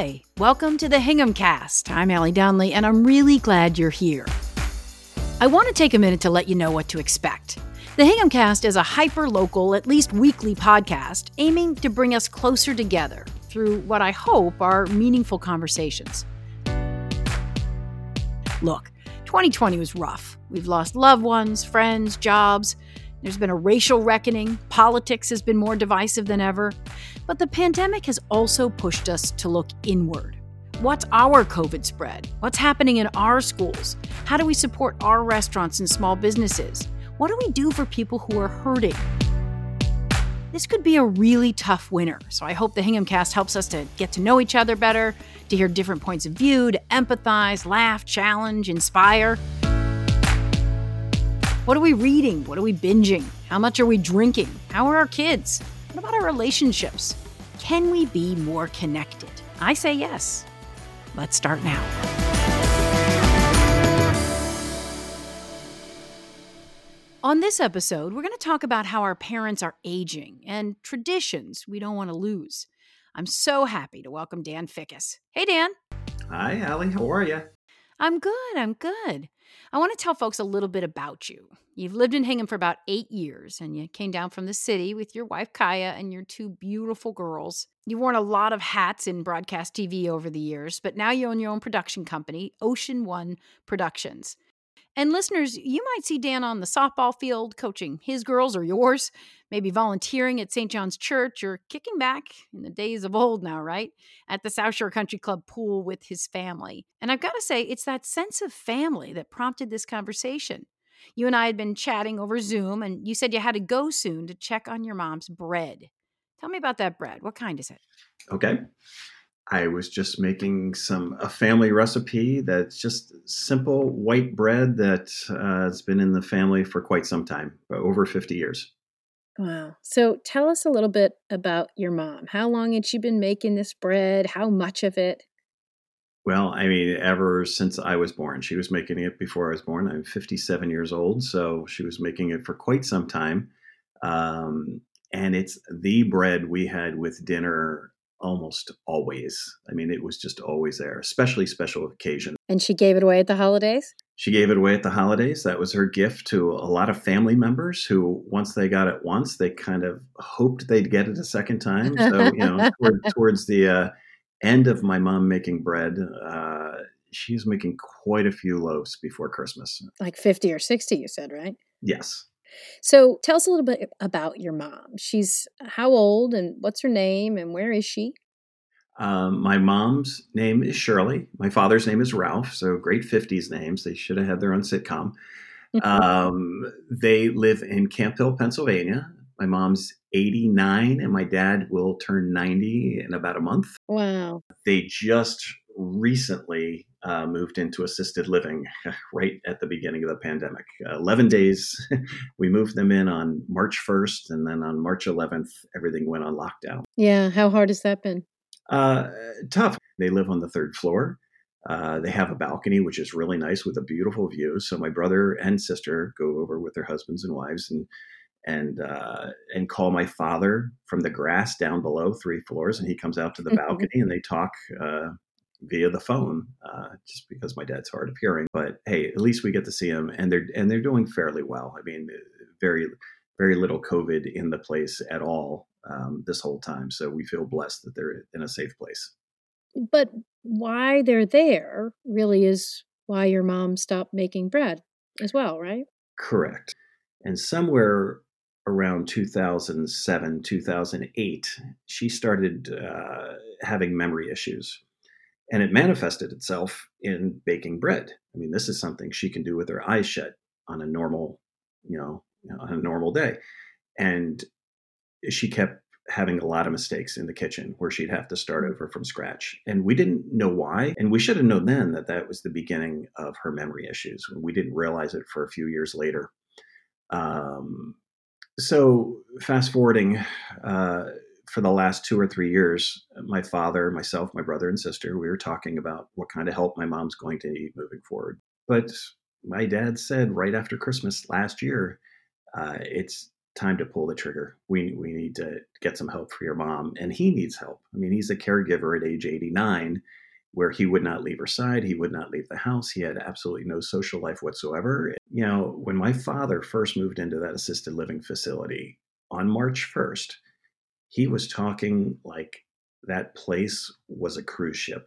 Hi, welcome to the Hingham Cast. I'm Ally Donnelly, and I'm really glad you're here. I want to take a minute to let you know what to expect. The Hingham Cast is a hyper local, at least weekly podcast aiming to bring us closer together through what I hope are meaningful conversations. Look, 2020 was rough. We've lost loved ones, friends, jobs. There's been a racial reckoning. Politics has been more divisive than ever. But the pandemic has also pushed us to look inward. What's our COVID spread? What's happening in our schools? How do we support our restaurants and small businesses? What do we do for people who are hurting? This could be a really tough winter, so I hope the Hingham cast helps us to get to know each other better, to hear different points of view, to empathize, laugh, challenge, inspire. What are we reading? What are we binging? How much are we drinking? How are our kids? What about our relationships? Can we be more connected? I say yes. Let's start now. On this episode, we're going to talk about how our parents are aging and traditions we don't want to lose. I'm so happy to welcome Dan Fickes. Hey, Dan. Hi, Ally. How are you? I'm good. I'm good. I want to tell folks a little bit about you. You've lived in Hingham for about eight years, and you came down from the city with your wife, Kaya, and your two beautiful girls. You've worn a lot of hats in broadcast TV over the years, but now you own your own production company, Ocean One Productions. And listeners, you might see Dan on the softball field coaching his girls or yours, maybe volunteering at St. John's Church or kicking back in the days of old now, right? At the South Shore Country Club pool with his family. And I've got to say, it's that sense of family that prompted this conversation. You and I had been chatting over Zoom, and you said you had to go soon to check on your mom's bread. Tell me about that bread. What kind is it? Okay. I was just making some a family recipe that's just simple white bread that uh, has been in the family for quite some time, over 50 years. Wow. So tell us a little bit about your mom. How long had she been making this bread? How much of it? Well, I mean, ever since I was born. She was making it before I was born. I'm 57 years old, so she was making it for quite some time. Um, and it's the bread we had with dinner almost always. I mean, it was just always there, especially special occasion. And she gave it away at the holidays? She gave it away at the holidays. That was her gift to a lot of family members who, once they got it once, they kind of hoped they'd get it a second time. So, you know, toward, towards the uh, end of my mom making bread, uh, she's making quite a few loaves before Christmas. Like 50 or 60, you said, right? Yes. So tell us a little bit about your mom. She's how old and what's her name and where is she? Um, my mom's name is Shirley. My father's name is Ralph. So great 50s names. They should have had their own sitcom. um, they live in Camp Hill, Pennsylvania. My mom's 89 and my dad will turn 90 in about a month. Wow. They just recently uh, moved into assisted living right at the beginning of the pandemic. Uh, 11 days, we moved them in on March 1st, and then on March 11th, everything went on lockdown. Yeah, how hard has that been? Uh, tough. They live on the third floor. Uh, they have a balcony, which is really nice with a beautiful view. So my brother and sister go over with their husbands and wives and and uh, and call my father from the grass down below three floors, and he comes out to the balcony and they talk uh, via the phone, uh, just because my dad's hard of hearing. But hey, at least we get to see him, and they're and they're doing fairly well. I mean, very very little COVID in the place at all um, this whole time, so we feel blessed that they're in a safe place. But why they're there really is why your mom stopped making bread as well, right? Correct. And somewhere around 2007, 2008, she started uh, having memory issues and it manifested itself in baking bread. I mean, this is something she can do with her eyes shut on a normal, you know, on a normal day. And she kept having a lot of mistakes in the kitchen where she'd have to start mm. over from scratch. And we didn't know why. And we should have known then that that was the beginning of her memory issues. We didn't realize it for a few years later. Um, so, fast forwarding, uh, for the last two or three years, my father, myself, my brother, and sister, we were talking about what kind of help my mom's going to need moving forward. But my dad said right after Christmas last year, uh, it's time to pull the trigger. We we need to get some help for your mom, and he needs help. I mean, he's a caregiver at age 89, where he would not leave her side, he would not leave the house, he had absolutely no social life whatsoever. You know, when my father first moved into that assisted living facility on March 1st, he was talking like that place was a cruise ship.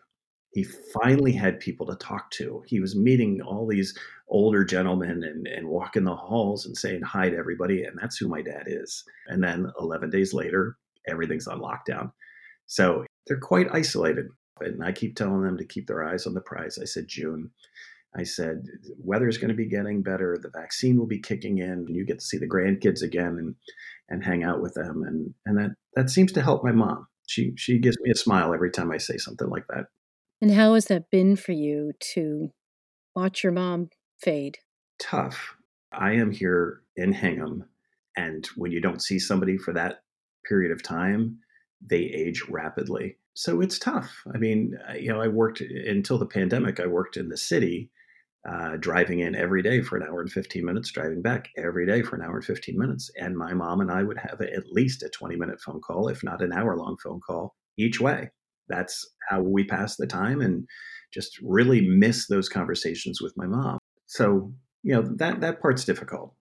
He finally had people to talk to. He was meeting all these older gentlemen and, and walking the halls and saying hi to everybody. And that's who my dad is. And then 11 days later, everything's on lockdown. So they're quite isolated. And I keep telling them to keep their eyes on the prize. I said, June, I said, weather's going to be getting better. The vaccine will be kicking in. And you get to see the grandkids again and, and hang out with them. And, and that, that seems to help my mom. She, she gives me a smile every time I say something like that. And how has that been for you to watch your mom fade? Tough. I am here in Hingham, and when you don't see somebody for that period of time, they age rapidly. So it's tough. I mean, you know, I worked until the pandemic, I worked in the city, uh, driving in every day for an hour and 15 minutes, driving back every day for an hour and 15 minutes. And my mom and I would have at least a 20 minute phone call, if not an hour long phone call each way that's how we pass the time and just really miss those conversations with my mom. So, you know, that that part's difficult.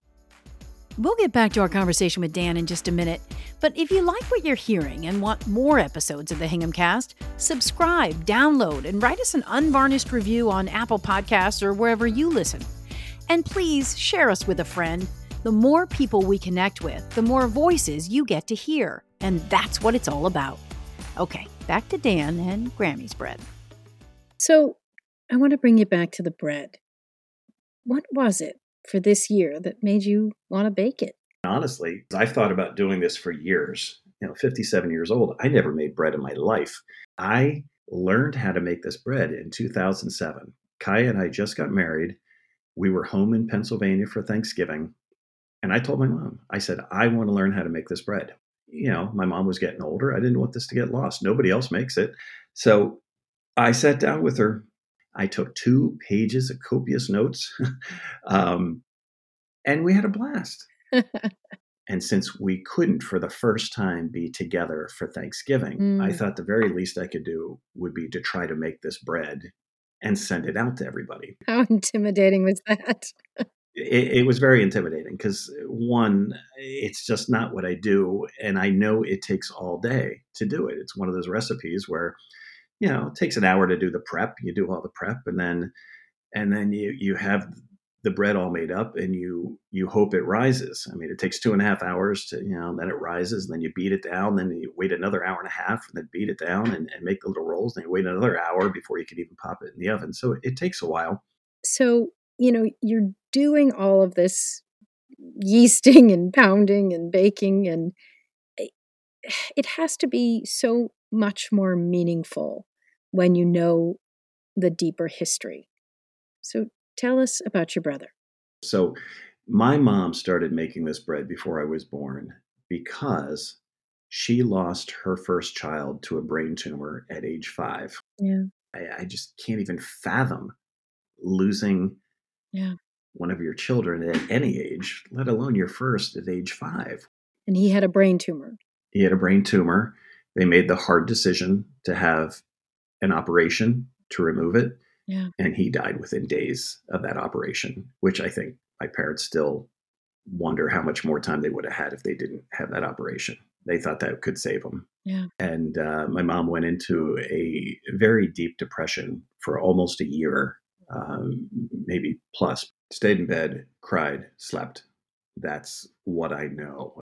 We'll get back to our conversation with Dan in just a minute. But if you like what you're hearing and want more episodes of the Hingham Cast, subscribe, download, and write us an unvarnished review on Apple Podcasts or wherever you listen. And please share us with a friend. The more people we connect with, the more voices you get to hear. And that's what it's all about. Okay, back to Dan and Grammy's bread. So, I want to bring you back to the bread. What was it for this year that made you want to bake it? Honestly, I've thought about doing this for years. You know, 57 years old, I never made bread in my life. I learned how to make this bread in 2007. Kaya and I just got married. We were home in Pennsylvania for Thanksgiving. And I told my mom, I said, I want to learn how to make this bread you know, my mom was getting older. I didn't want this to get lost. Nobody else makes it. So I sat down with her. I took two pages of copious notes, um, and we had a blast. and since we couldn't, for the first time, be together for Thanksgiving, mm. I thought the very least I could do would be to try to make this bread and send it out to everybody. How intimidating was that? it, it was very intimidating because one, it's just not what I do, and I know it takes all day to do it. It's one of those recipes where, you know, it takes an hour to do the prep. You do all the prep, and then, and then you you have the bread all made up and you you hope it rises i mean it takes two and a half hours to you know then it rises and then you beat it down then you wait another hour and a half and then beat it down and, and make the little rolls and you wait another hour before you can even pop it in the oven so it, it takes a while so you know, you're doing all of this yeasting and pounding and baking, and eh, it has to be so much more meaningful when you know the deeper history. So tell us about your brother. So, my mom started making this bread before I was born because she lost her first child to a brain tumor at age five. Yeah. I, I just can't even fathom losing yeah. one of your children at any age, let alone your first at age five. And he had a brain tumor. He had a brain tumor. They made the hard decision to have an operation to remove it. Yeah. And he died within days of that operation, which I think my parents still wonder how much more time they would have had if they didn't have that operation. They thought that could save him. Yeah. And uh, my mom went into a very deep depression for almost a year um, maybe plus. Stayed in bed, cried, slept. That's what I know.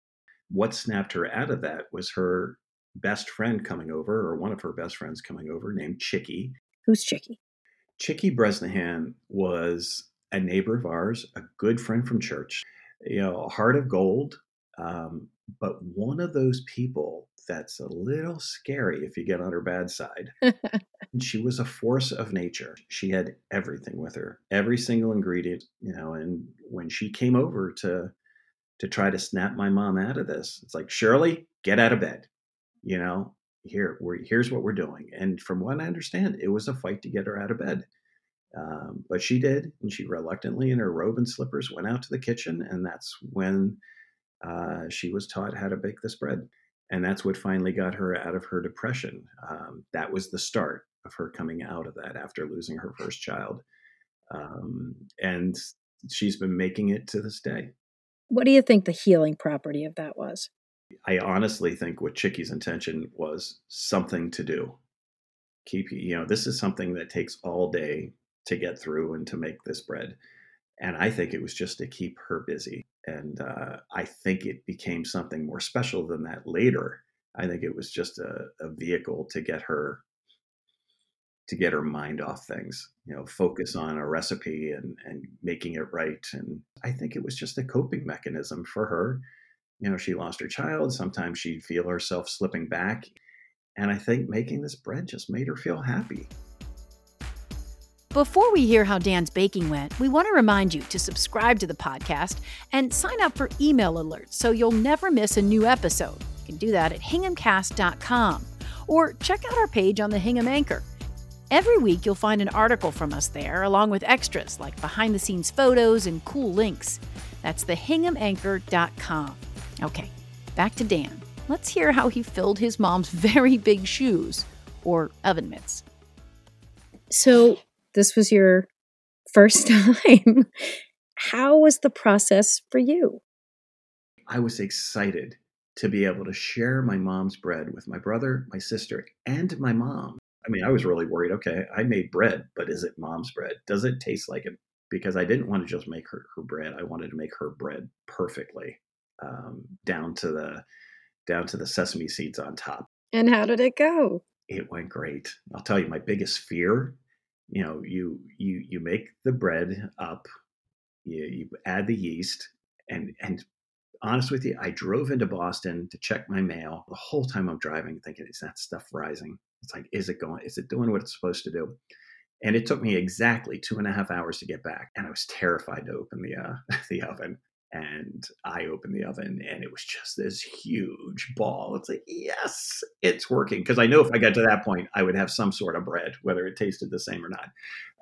What snapped her out of that was her best friend coming over, or one of her best friends coming over, named Chickie. Who's Chickie? Chickie Bresnahan was a neighbor of ours, a good friend from church. You know, a heart of gold, um, but one of those people that's a little scary if you get on her bad side. she was a force of nature. She had everything with her, every single ingredient, you know, and when she came over to to try to snap my mom out of this, it's like, "Shirley, get out of bed." You know, here we're here's what we're doing. And from what I understand, it was a fight to get her out of bed. Um, but she did, and she reluctantly, in her robe and slippers, went out to the kitchen, and that's when uh, she was taught how to bake this bread. And that's what finally got her out of her depression. Um, that was the start of her coming out of that after losing her first child. Um, and she's been making it to this day. What do you think the healing property of that was? I honestly think what Chickie's intention was something to do. Keep you know, this is something that takes all day to get through and to make this bread. And I think it was just to keep her busy. And uh, I think it became something more special than that later. I think it was just a, a vehicle to get her to get her mind off things, you know, focus on a recipe and, and making it right. And I think it was just a coping mechanism for her. You know, she lost her child. Sometimes she'd feel herself slipping back. And I think making this bread just made her feel happy. Before we hear how Dan's baking went, we want to remind you to subscribe to the podcast and sign up for email alerts so you'll never miss a new episode. You can do that at hinghamcast.com or check out our page on the Hingham Anchor. Every week, you'll find an article from us there, along with extras like behind the scenes photos and cool links. That's thehinghamanchor.com. Okay, back to Dan. Let's hear how he filled his mom's very big shoes, or oven mitts. So, this was your first time. How was the process for you? I was excited to be able to share my mom's bread with my brother, my sister, and my mom. I mean, I was really worried. Okay, I made bread, but is it mom's bread? Does it taste like it? Because I didn't want to just make her, her bread. I wanted to make her bread perfectly, um, down to the down to the sesame seeds on top. And how did it go? It went great. I'll tell you, my biggest fear, you know, you you you make the bread up, you, you add the yeast, and and honest with you, I drove into Boston to check my mail. The whole time I'm driving, thinking, is that stuff rising? It's like, is it going? Is it doing what it's supposed to do? And it took me exactly two and a half hours to get back, and I was terrified to open the uh, the oven. And I opened the oven, and it was just this huge ball. It's like, yes, it's working. Because I know if I got to that point, I would have some sort of bread, whether it tasted the same or not.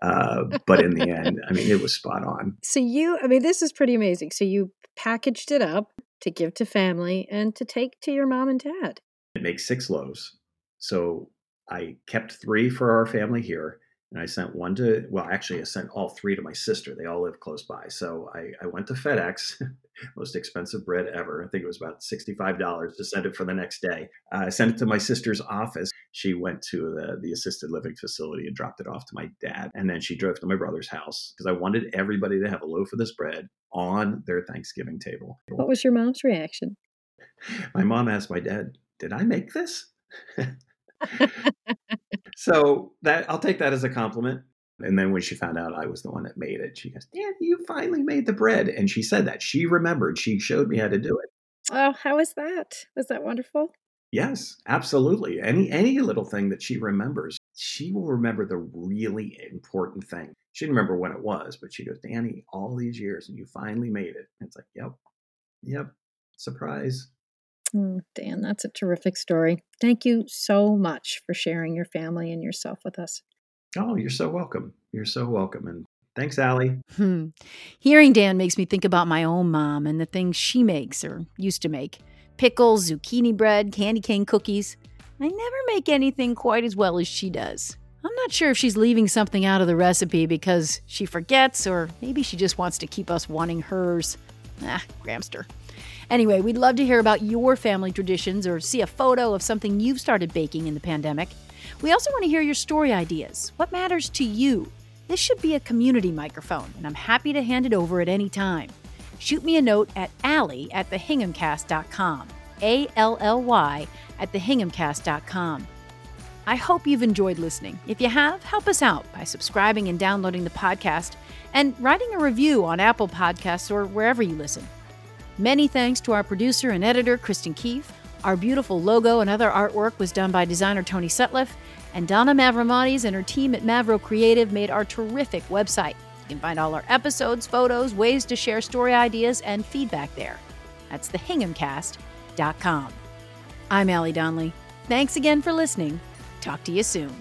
Uh, but in the end, I mean, it was spot on. So you, I mean, this is pretty amazing. So you packaged it up to give to family and to take to your mom and dad. It makes six loaves. So I kept three for our family here, and I sent one to, well, actually, I sent all three to my sister. They all live close by. So I, I went to FedEx, most expensive bread ever. I think it was about $65 to send it for the next day. Uh, I sent it to my sister's office. She went to the, the assisted living facility and dropped it off to my dad. And then she drove to my brother's house because I wanted everybody to have a loaf of this bread on their Thanksgiving table. What was your mom's reaction? My mom asked my dad, Did I make this? so that I'll take that as a compliment. And then when she found out I was the one that made it, she goes, "Dad, you finally made the bread." And she said that she remembered. She showed me how to do it. Oh, how was that? Was that wonderful? Yes, absolutely. Any any little thing that she remembers, she will remember the really important thing. She didn't remember when it was, but she goes, "Danny, all these years, and you finally made it." And it's like, "Yep, yep, surprise." Mm, Dan, that's a terrific story. Thank you so much for sharing your family and yourself with us. Oh, you're so welcome. You're so welcome. And thanks, Ally. Hmm. Hearing Dan makes me think about my own mom and the things she makes or used to make pickles, zucchini bread, candy cane cookies. I never make anything quite as well as she does. I'm not sure if she's leaving something out of the recipe because she forgets or maybe she just wants to keep us wanting hers. Ah, Gramster. Anyway, we'd love to hear about your family traditions or see a photo of something you've started baking in the pandemic. We also want to hear your story ideas. What matters to you? This should be a community microphone, and I'm happy to hand it over at any time. Shoot me a note at Ally at thehinghamcast.com. A L L Y at thehinghamcast.com. I hope you've enjoyed listening. If you have, help us out by subscribing and downloading the podcast and writing a review on Apple Podcasts or wherever you listen. Many thanks to our producer and editor, Kristen Keefe. Our beautiful logo and other artwork was done by designer Tony Sutliff, and Donna Mavromatis and her team at Mavro Creative made our terrific website. You can find all our episodes, photos, ways to share story ideas, and feedback there. That's thehinghamcast.com. I'm Ally Donnelly. Thanks again for listening. Talk to you soon.